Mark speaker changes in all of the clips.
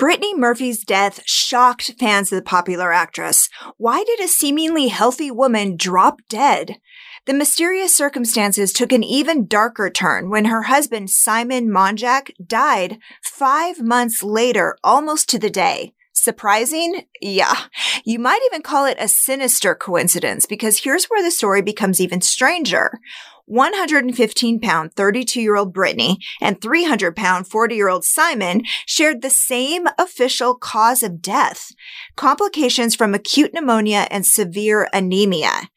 Speaker 1: Brittany Murphy's death shocked fans of the popular actress. Why did a seemingly healthy woman drop dead? The mysterious circumstances took an even darker turn when her husband, Simon Monjack, died five months later, almost to the day. Surprising? Yeah. You might even call it a sinister coincidence because here's where the story becomes even stranger. 115 pound 32 year old Brittany and 300 pound 40 year old Simon shared the same official cause of death complications from acute pneumonia and severe anemia.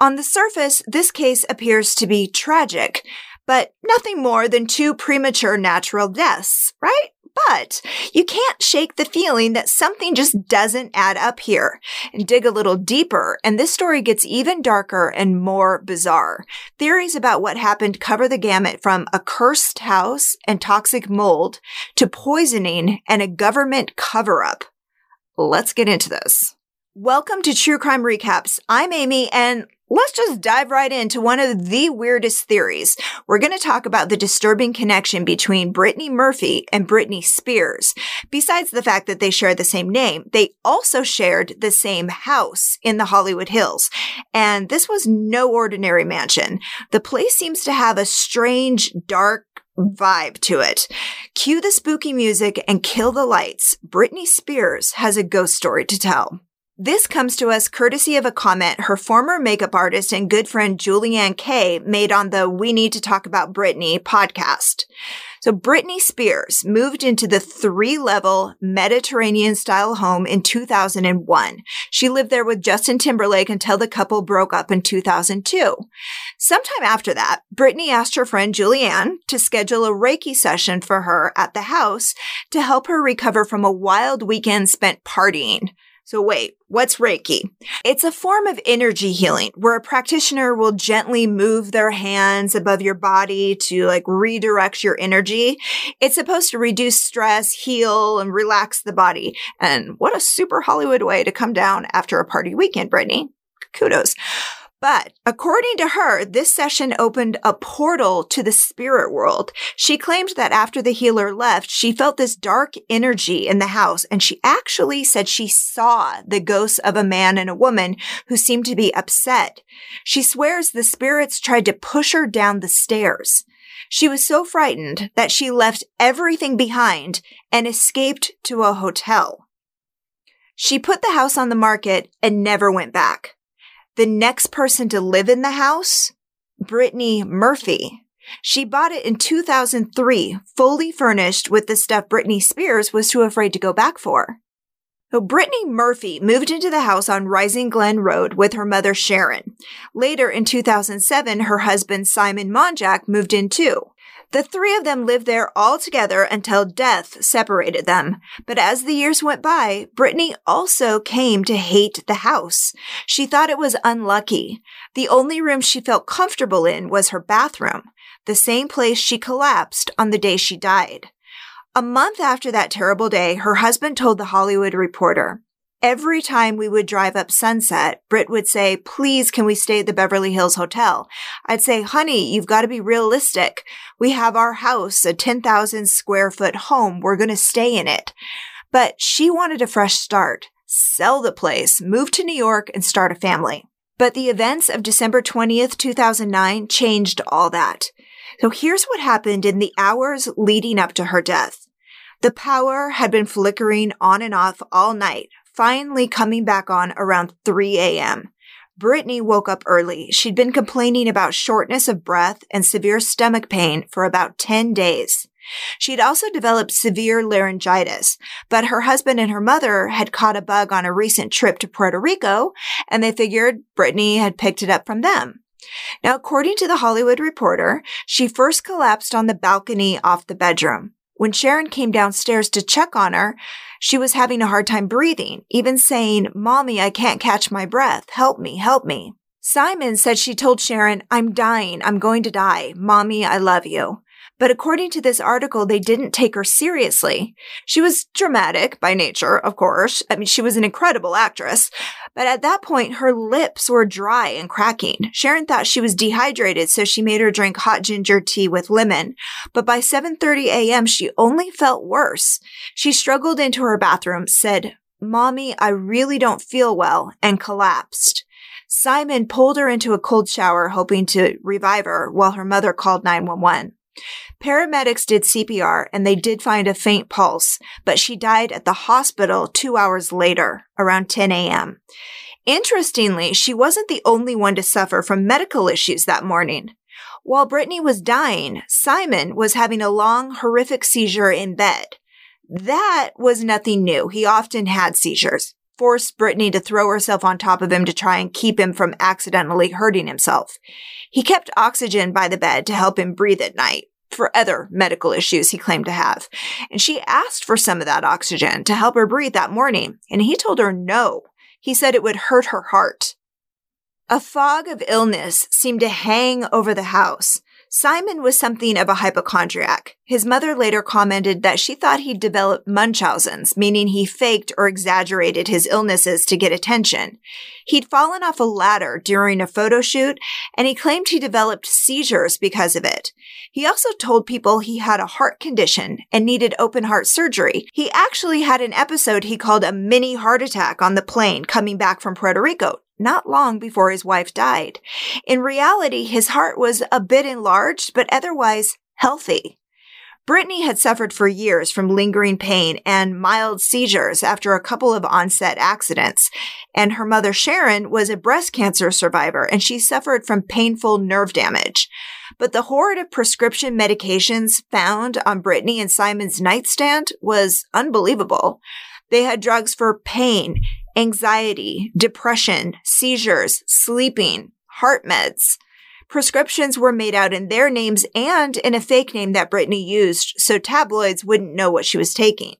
Speaker 1: On the surface, this case appears to be tragic, but nothing more than two premature natural deaths, right? But you can't shake the feeling that something just doesn't add up here. And dig a little deeper, and this story gets even darker and more bizarre. Theories about what happened cover the gamut from a cursed house and toxic mold to poisoning and a government cover up. Let's get into this. Welcome to True Crime Recaps. I'm Amy, and Let's just dive right into one of the weirdest theories. We're going to talk about the disturbing connection between Brittany Murphy and Britney Spears. Besides the fact that they share the same name, they also shared the same house in the Hollywood Hills. And this was no ordinary mansion. The place seems to have a strange, dark, vibe to it. Cue the spooky music and kill the lights. Britney Spears has a ghost story to tell. This comes to us courtesy of a comment her former makeup artist and good friend Julianne Kay made on the We Need to Talk About Britney podcast. So Britney Spears moved into the three level Mediterranean style home in 2001. She lived there with Justin Timberlake until the couple broke up in 2002. Sometime after that, Britney asked her friend Julianne to schedule a Reiki session for her at the house to help her recover from a wild weekend spent partying. So wait, what's Reiki? It's a form of energy healing where a practitioner will gently move their hands above your body to like redirect your energy. It's supposed to reduce stress, heal, and relax the body. And what a super Hollywood way to come down after a party weekend, Britney. Kudos. But according to her, this session opened a portal to the spirit world. She claimed that after the healer left, she felt this dark energy in the house, and she actually said she saw the ghosts of a man and a woman who seemed to be upset. She swears the spirits tried to push her down the stairs. She was so frightened that she left everything behind and escaped to a hotel. She put the house on the market and never went back. The next person to live in the house, Brittany Murphy. She bought it in 2003, fully furnished with the stuff Britney Spears was too afraid to go back for. So Brittany Murphy moved into the house on Rising Glen Road with her mother Sharon. Later in 2007, her husband Simon Monjack moved in too. The three of them lived there all together until death separated them. But as the years went by, Brittany also came to hate the house. She thought it was unlucky. The only room she felt comfortable in was her bathroom, the same place she collapsed on the day she died. A month after that terrible day, her husband told the Hollywood Reporter, Every time we would drive up Sunset, Britt would say, please, can we stay at the Beverly Hills Hotel? I'd say, honey, you've got to be realistic. We have our house, a 10,000 square foot home. We're going to stay in it. But she wanted a fresh start, sell the place, move to New York and start a family. But the events of December 20th, 2009 changed all that. So here's what happened in the hours leading up to her death. The power had been flickering on and off all night finally coming back on around 3 a.m. Brittany woke up early. She'd been complaining about shortness of breath and severe stomach pain for about 10 days. She'd also developed severe laryngitis, but her husband and her mother had caught a bug on a recent trip to Puerto Rico, and they figured Brittany had picked it up from them. Now, according to the Hollywood Reporter, she first collapsed on the balcony off the bedroom. When Sharon came downstairs to check on her, she was having a hard time breathing, even saying, Mommy, I can't catch my breath. Help me, help me. Simon said she told Sharon, I'm dying. I'm going to die. Mommy, I love you. But according to this article, they didn't take her seriously. She was dramatic by nature, of course. I mean, she was an incredible actress, But at that point, her lips were dry and cracking. Sharon thought she was dehydrated, so she made her drink hot ginger tea with lemon. But by 7.30 a.m., she only felt worse. She struggled into her bathroom, said, Mommy, I really don't feel well, and collapsed. Simon pulled her into a cold shower, hoping to revive her, while her mother called 911. Paramedics did CPR and they did find a faint pulse, but she died at the hospital two hours later, around 10 a.m. Interestingly, she wasn't the only one to suffer from medical issues that morning. While Brittany was dying, Simon was having a long, horrific seizure in bed. That was nothing new. He often had seizures. Forced Brittany to throw herself on top of him to try and keep him from accidentally hurting himself. He kept oxygen by the bed to help him breathe at night for other medical issues he claimed to have. And she asked for some of that oxygen to help her breathe that morning, and he told her no. He said it would hurt her heart. A fog of illness seemed to hang over the house. Simon was something of a hypochondriac. His mother later commented that she thought he'd developed Munchausen's, meaning he faked or exaggerated his illnesses to get attention. He'd fallen off a ladder during a photo shoot, and he claimed he developed seizures because of it. He also told people he had a heart condition and needed open heart surgery. He actually had an episode he called a mini heart attack on the plane coming back from Puerto Rico not long before his wife died. In reality, his heart was a bit enlarged, but otherwise healthy. Brittany had suffered for years from lingering pain and mild seizures after a couple of onset accidents. And her mother, Sharon, was a breast cancer survivor and she suffered from painful nerve damage. But the horde of prescription medications found on Brittany and Simon's nightstand was unbelievable. They had drugs for pain, anxiety, depression, seizures, sleeping, heart meds. Prescriptions were made out in their names and in a fake name that Brittany used so tabloids wouldn't know what she was taking.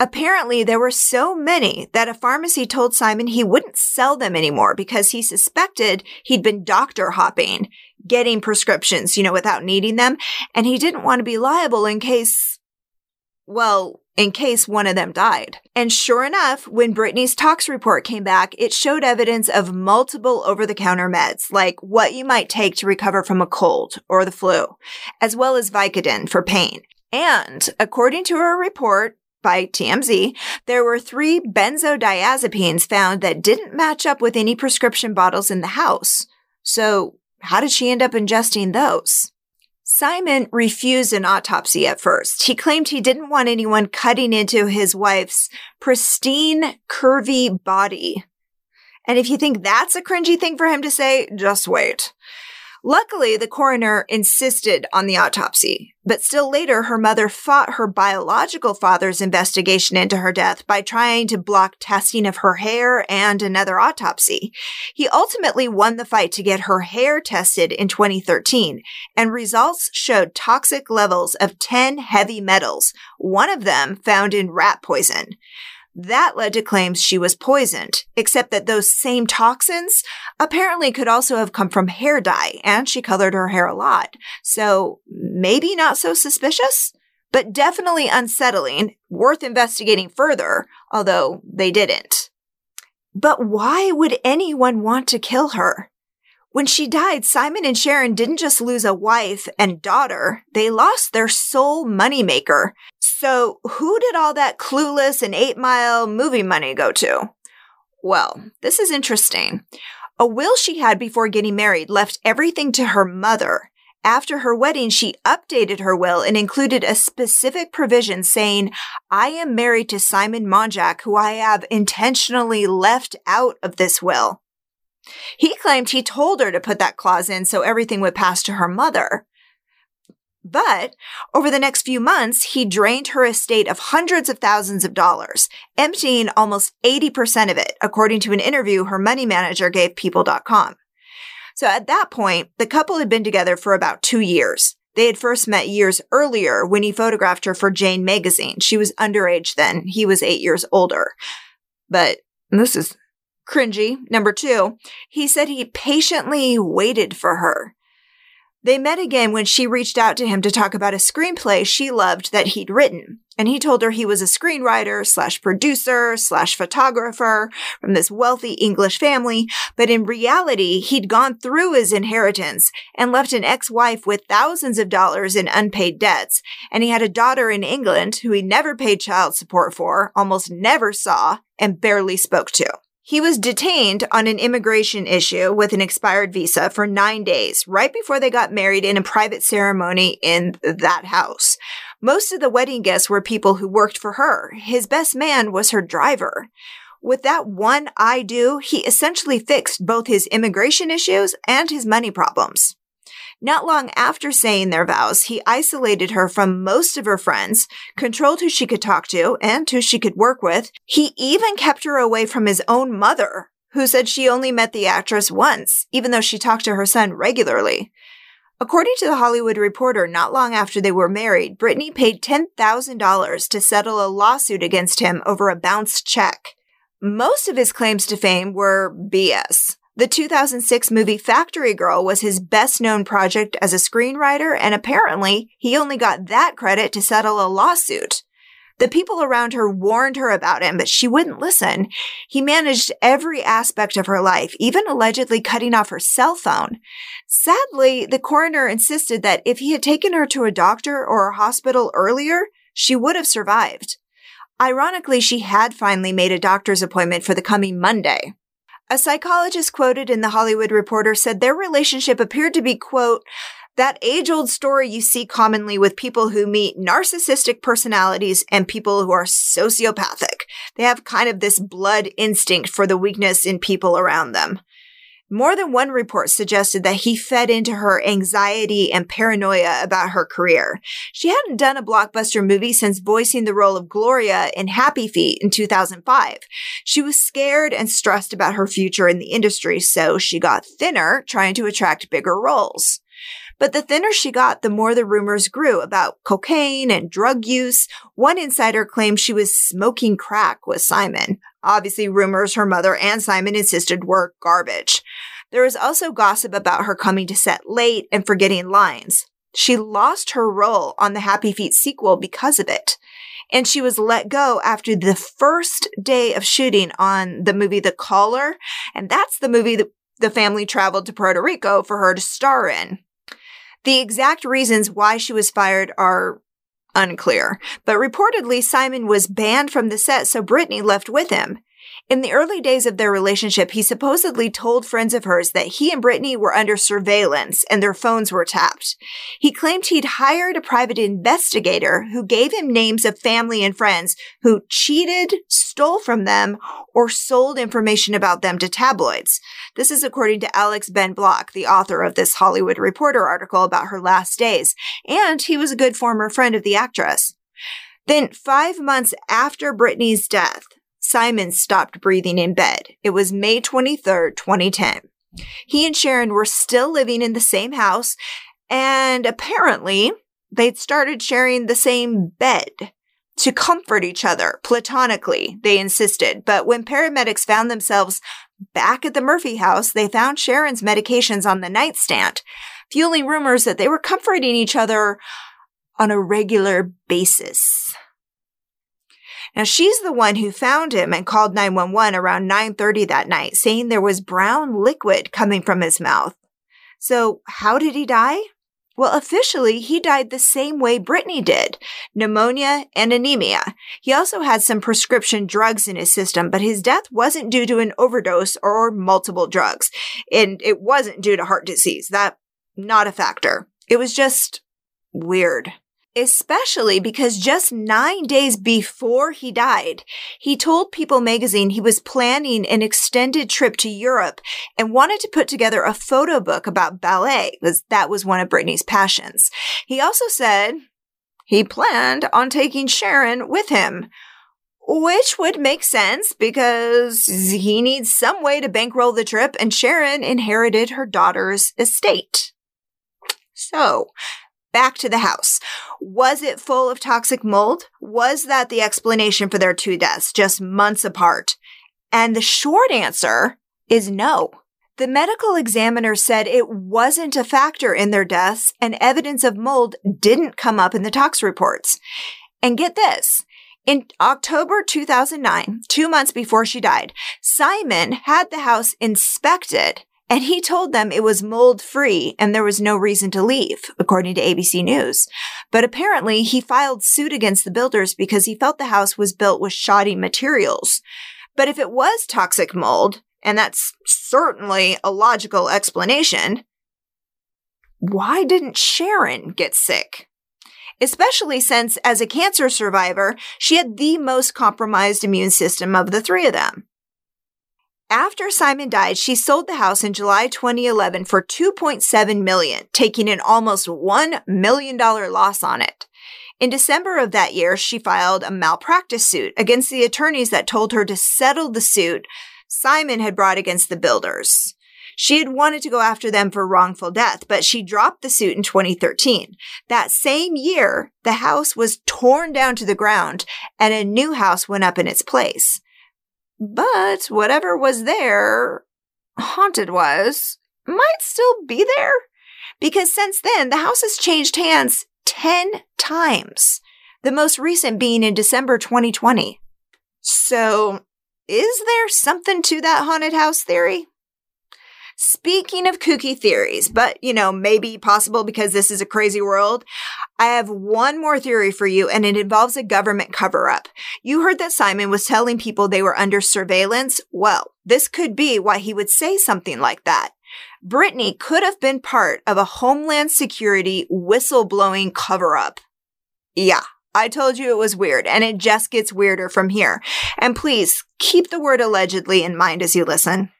Speaker 1: Apparently, there were so many that a pharmacy told Simon he wouldn't sell them anymore because he suspected he'd been doctor hopping, getting prescriptions, you know, without needing them, and he didn't want to be liable in case, well, in case one of them died. And sure enough, when Brittany's tox report came back, it showed evidence of multiple over the counter meds, like what you might take to recover from a cold or the flu, as well as Vicodin for pain. And according to a report, by TMZ, there were three benzodiazepines found that didn't match up with any prescription bottles in the house. So, how did she end up ingesting those? Simon refused an autopsy at first. He claimed he didn't want anyone cutting into his wife's pristine, curvy body. And if you think that's a cringy thing for him to say, just wait. Luckily, the coroner insisted on the autopsy, but still later, her mother fought her biological father's investigation into her death by trying to block testing of her hair and another autopsy. He ultimately won the fight to get her hair tested in 2013, and results showed toxic levels of 10 heavy metals, one of them found in rat poison. That led to claims she was poisoned, except that those same toxins apparently could also have come from hair dye, and she colored her hair a lot. So maybe not so suspicious, but definitely unsettling, worth investigating further, although they didn't. But why would anyone want to kill her? When she died, Simon and Sharon didn't just lose a wife and daughter, they lost their sole moneymaker. So, who did all that clueless and eight mile movie money go to? Well, this is interesting. A will she had before getting married left everything to her mother. After her wedding, she updated her will and included a specific provision saying, I am married to Simon Monjack, who I have intentionally left out of this will. He claimed he told her to put that clause in so everything would pass to her mother. But over the next few months, he drained her estate of hundreds of thousands of dollars, emptying almost 80% of it, according to an interview her money manager gave People.com. So at that point, the couple had been together for about two years. They had first met years earlier when he photographed her for Jane magazine. She was underage then. He was eight years older. But this is cringy. Number two, he said he patiently waited for her. They met again when she reached out to him to talk about a screenplay she loved that he'd written. And he told her he was a screenwriter slash producer slash photographer from this wealthy English family. But in reality, he'd gone through his inheritance and left an ex-wife with thousands of dollars in unpaid debts. And he had a daughter in England who he never paid child support for, almost never saw, and barely spoke to. He was detained on an immigration issue with an expired visa for nine days, right before they got married in a private ceremony in that house. Most of the wedding guests were people who worked for her. His best man was her driver. With that one I do, he essentially fixed both his immigration issues and his money problems. Not long after saying their vows, he isolated her from most of her friends, controlled who she could talk to and who she could work with. He even kept her away from his own mother, who said she only met the actress once, even though she talked to her son regularly. According to the Hollywood Reporter, not long after they were married, Brittany paid $10,000 to settle a lawsuit against him over a bounced check. Most of his claims to fame were BS. The 2006 movie Factory Girl was his best known project as a screenwriter, and apparently he only got that credit to settle a lawsuit. The people around her warned her about him, but she wouldn't listen. He managed every aspect of her life, even allegedly cutting off her cell phone. Sadly, the coroner insisted that if he had taken her to a doctor or a hospital earlier, she would have survived. Ironically, she had finally made a doctor's appointment for the coming Monday. A psychologist quoted in the Hollywood Reporter said their relationship appeared to be, quote, that age old story you see commonly with people who meet narcissistic personalities and people who are sociopathic. They have kind of this blood instinct for the weakness in people around them. More than one report suggested that he fed into her anxiety and paranoia about her career. She hadn't done a blockbuster movie since voicing the role of Gloria in Happy Feet in 2005. She was scared and stressed about her future in the industry, so she got thinner, trying to attract bigger roles. But the thinner she got, the more the rumors grew about cocaine and drug use. One insider claimed she was smoking crack with Simon. Obviously, rumors her mother and Simon insisted were garbage. There was also gossip about her coming to set late and forgetting lines. She lost her role on the Happy Feet sequel because of it. And she was let go after the first day of shooting on the movie The Caller. And that's the movie that the family traveled to Puerto Rico for her to star in. The exact reasons why she was fired are unclear, but reportedly Simon was banned from the set, so Brittany left with him. In the early days of their relationship, he supposedly told friends of hers that he and Brittany were under surveillance and their phones were tapped. He claimed he'd hired a private investigator who gave him names of family and friends who cheated, stole from them, or sold information about them to tabloids. This is according to Alex Ben Block, the author of this Hollywood Reporter article about her last days, and he was a good former friend of the actress. Then, five months after Brittany's death, Simon stopped breathing in bed. It was May 23rd, 2010. He and Sharon were still living in the same house, and apparently they'd started sharing the same bed to comfort each other platonically, they insisted. But when paramedics found themselves back at the Murphy house, they found Sharon's medications on the nightstand, fueling rumors that they were comforting each other on a regular basis. Now she's the one who found him and called 911 around 9:30 that night saying there was brown liquid coming from his mouth. So, how did he die? Well, officially, he died the same way Brittany did pneumonia and anemia. He also had some prescription drugs in his system, but his death wasn't due to an overdose or multiple drugs. And it wasn't due to heart disease. That, not a factor. It was just weird especially because just nine days before he died, he told People magazine he was planning an extended trip to Europe and wanted to put together a photo book about ballet because that was one of Brittany's passions. He also said he planned on taking Sharon with him. Which would make sense because he needs some way to bankroll the trip, and Sharon inherited her daughter's estate. So, back to the house. Was it full of toxic mold? Was that the explanation for their two deaths, just months apart? And the short answer is no. The medical examiner said it wasn't a factor in their deaths and evidence of mold didn't come up in the tox reports. And get this. In October 2009, two months before she died, Simon had the house inspected and he told them it was mold free and there was no reason to leave, according to ABC News. But apparently he filed suit against the builders because he felt the house was built with shoddy materials. But if it was toxic mold, and that's certainly a logical explanation, why didn't Sharon get sick? Especially since, as a cancer survivor, she had the most compromised immune system of the three of them. After Simon died, she sold the house in July 2011 for 2.7 million, taking an almost $1 million loss on it. In December of that year, she filed a malpractice suit against the attorneys that told her to settle the suit Simon had brought against the builders. She had wanted to go after them for wrongful death, but she dropped the suit in 2013. That same year, the house was torn down to the ground and a new house went up in its place. But whatever was there, haunted was, might still be there. Because since then, the house has changed hands 10 times, the most recent being in December 2020. So, is there something to that haunted house theory? Speaking of kooky theories, but you know, maybe possible because this is a crazy world, I have one more theory for you and it involves a government cover up. You heard that Simon was telling people they were under surveillance. Well, this could be why he would say something like that. Brittany could have been part of a Homeland Security whistleblowing cover up. Yeah, I told you it was weird, and it just gets weirder from here. And please keep the word allegedly in mind as you listen.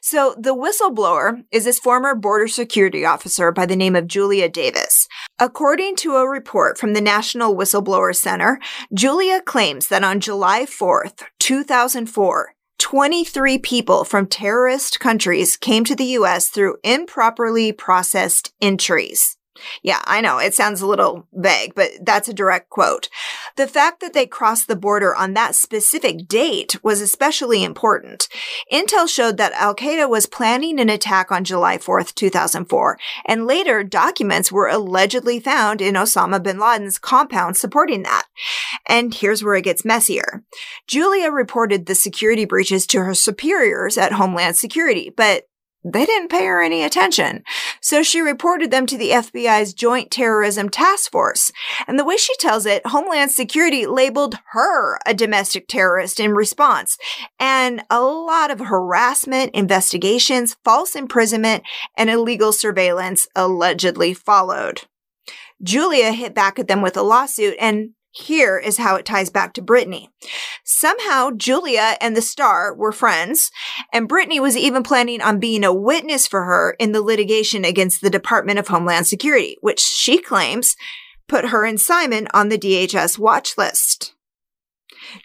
Speaker 1: So the whistleblower is this former border security officer by the name of Julia Davis. According to a report from the National Whistleblower Center, Julia claims that on July 4th, 2004, 23 people from terrorist countries came to the US through improperly processed entries. Yeah, I know it sounds a little vague, but that's a direct quote. The fact that they crossed the border on that specific date was especially important. Intel showed that Al Qaeda was planning an attack on July 4th, 2004, and later documents were allegedly found in Osama bin Laden's compound supporting that. And here's where it gets messier. Julia reported the security breaches to her superiors at Homeland Security, but they didn't pay her any attention. So she reported them to the FBI's Joint Terrorism Task Force. And the way she tells it, Homeland Security labeled her a domestic terrorist in response. And a lot of harassment, investigations, false imprisonment, and illegal surveillance allegedly followed. Julia hit back at them with a lawsuit and here is how it ties back to Brittany. Somehow, Julia and the star were friends, and Brittany was even planning on being a witness for her in the litigation against the Department of Homeland Security, which she claims put her and Simon on the DHS watch list.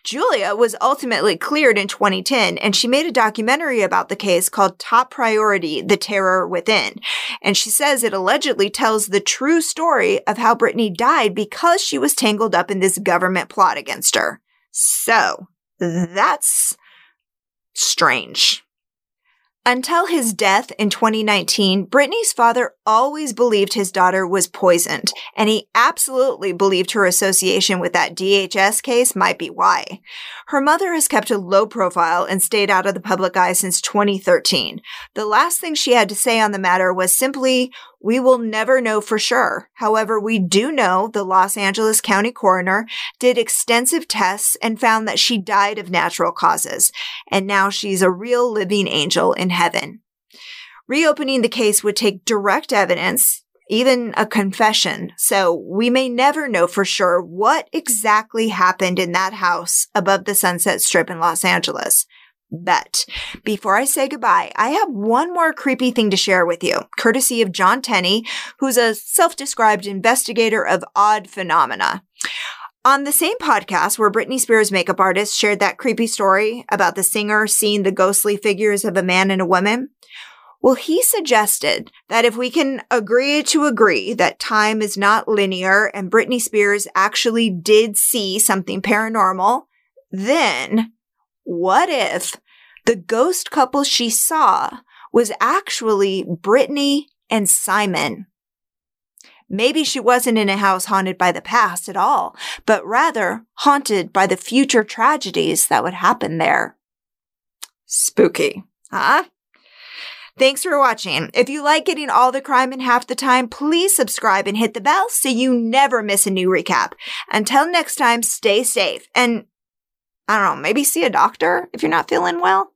Speaker 1: Julia was ultimately cleared in 2010 and she made a documentary about the case called Top Priority The Terror Within. And she says it allegedly tells the true story of how Brittany died because she was tangled up in this government plot against her. So, that's strange. Until his death in 2019, Brittany's father always believed his daughter was poisoned, and he absolutely believed her association with that DHS case might be why. Her mother has kept a low profile and stayed out of the public eye since 2013. The last thing she had to say on the matter was simply, we will never know for sure. However, we do know the Los Angeles County coroner did extensive tests and found that she died of natural causes. And now she's a real living angel in heaven. Reopening the case would take direct evidence, even a confession. So we may never know for sure what exactly happened in that house above the Sunset Strip in Los Angeles. But before I say goodbye, I have one more creepy thing to share with you, courtesy of John Tenney, who's a self-described investigator of odd phenomena. On the same podcast where Britney Spears' makeup artist shared that creepy story about the singer seeing the ghostly figures of a man and a woman, well, he suggested that if we can agree to agree that time is not linear and Britney Spears actually did see something paranormal, then what if the ghost couple she saw was actually Brittany and Simon. maybe she wasn't in a house haunted by the past at all, but rather haunted by the future tragedies that would happen there. Spooky, huh? Thanks for watching. If you like getting all the crime in half the time, please subscribe and hit the bell so you never miss a new recap. Until next time, stay safe and I don't know, maybe see a doctor if you're not feeling well.